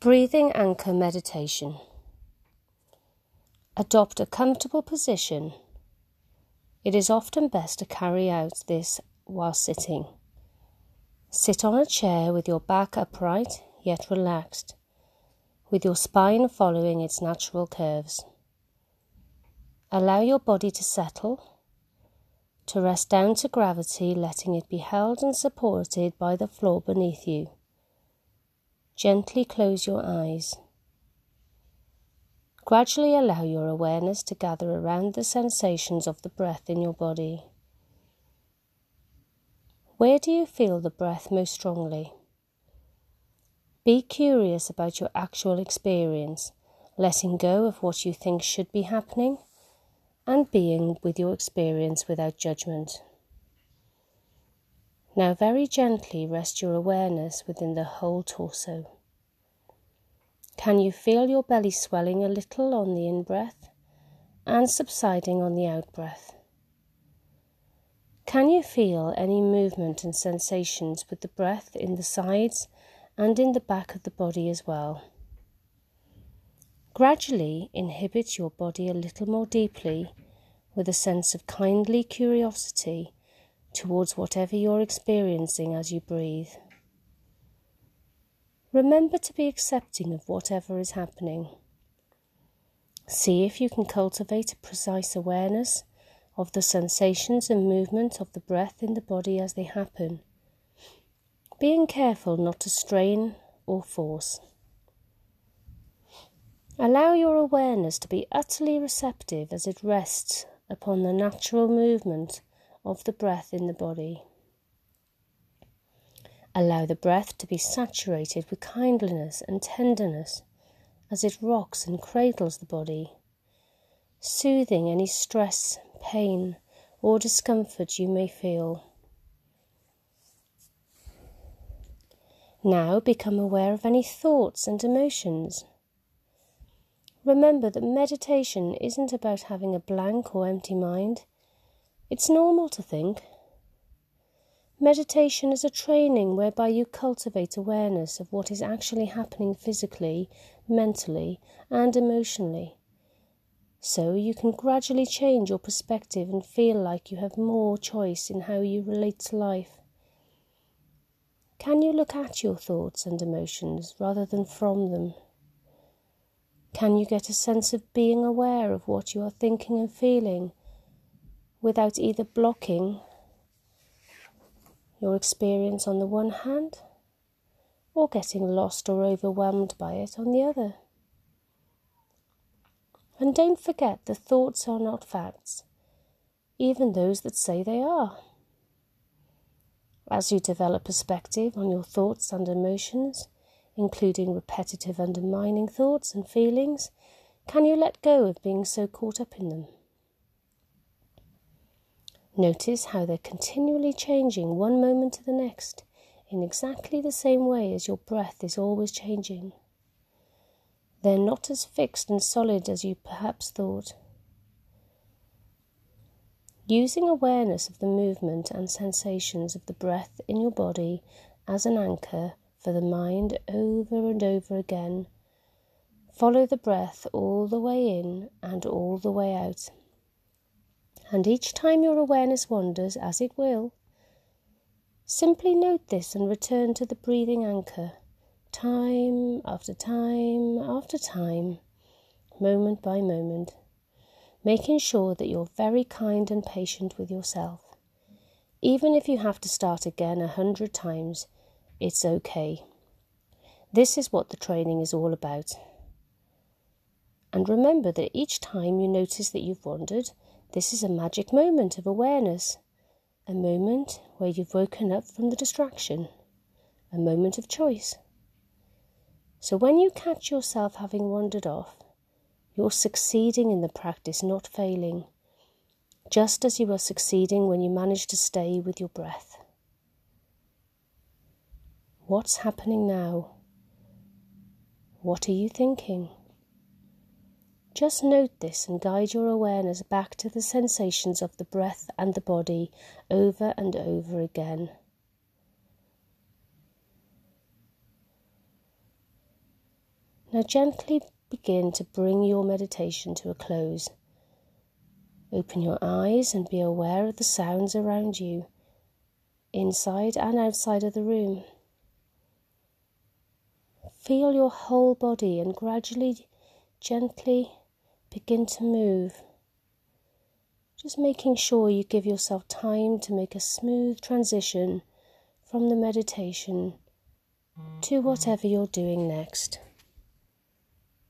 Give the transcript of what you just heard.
Breathing Anchor Meditation. Adopt a comfortable position. It is often best to carry out this while sitting. Sit on a chair with your back upright yet relaxed, with your spine following its natural curves. Allow your body to settle, to rest down to gravity, letting it be held and supported by the floor beneath you. Gently close your eyes. Gradually allow your awareness to gather around the sensations of the breath in your body. Where do you feel the breath most strongly? Be curious about your actual experience, letting go of what you think should be happening, and being with your experience without judgment. Now, very gently rest your awareness within the whole torso. Can you feel your belly swelling a little on the in breath and subsiding on the out breath? Can you feel any movement and sensations with the breath in the sides and in the back of the body as well? Gradually inhibit your body a little more deeply with a sense of kindly curiosity towards whatever you're experiencing as you breathe. Remember to be accepting of whatever is happening. See if you can cultivate a precise awareness of the sensations and movement of the breath in the body as they happen, being careful not to strain or force. Allow your awareness to be utterly receptive as it rests upon the natural movement of the breath in the body. Allow the breath to be saturated with kindliness and tenderness as it rocks and cradles the body, soothing any stress, pain, or discomfort you may feel. Now become aware of any thoughts and emotions. Remember that meditation isn't about having a blank or empty mind. It's normal to think. Meditation is a training whereby you cultivate awareness of what is actually happening physically, mentally, and emotionally. So you can gradually change your perspective and feel like you have more choice in how you relate to life. Can you look at your thoughts and emotions rather than from them? Can you get a sense of being aware of what you are thinking and feeling without either blocking your experience on the one hand or getting lost or overwhelmed by it on the other? And don't forget the thoughts are not facts, even those that say they are. As you develop perspective on your thoughts and emotions, including repetitive undermining thoughts and feelings, can you let go of being so caught up in them? Notice how they're continually changing one moment to the next in exactly the same way as your breath is always changing. They're not as fixed and solid as you perhaps thought. Using awareness of the movement and sensations of the breath in your body as an anchor for the mind over and over again, follow the breath all the way in and all the way out and each time your awareness wanders, as it will, simply note this and return to the breathing anchor, time after time after time, moment by moment, making sure that you're very kind and patient with yourself. Even if you have to start again a hundred times, it's okay. This is what the training is all about. And remember that each time you notice that you've wandered, this is a magic moment of awareness, a moment where you've woken up from the distraction, a moment of choice. So when you catch yourself having wandered off, you're succeeding in the practice, not failing, just as you are succeeding when you manage to stay with your breath. What's happening now? What are you thinking? Just note this and guide your awareness back to the sensations of the breath and the body over and over again. Now gently begin to bring your meditation to a close. Open your eyes and be aware of the sounds around you, inside and outside of the room. Feel your whole body and gradually, gently begin to move. Just making sure you give yourself time to make a smooth transition from the meditation to whatever you're doing next.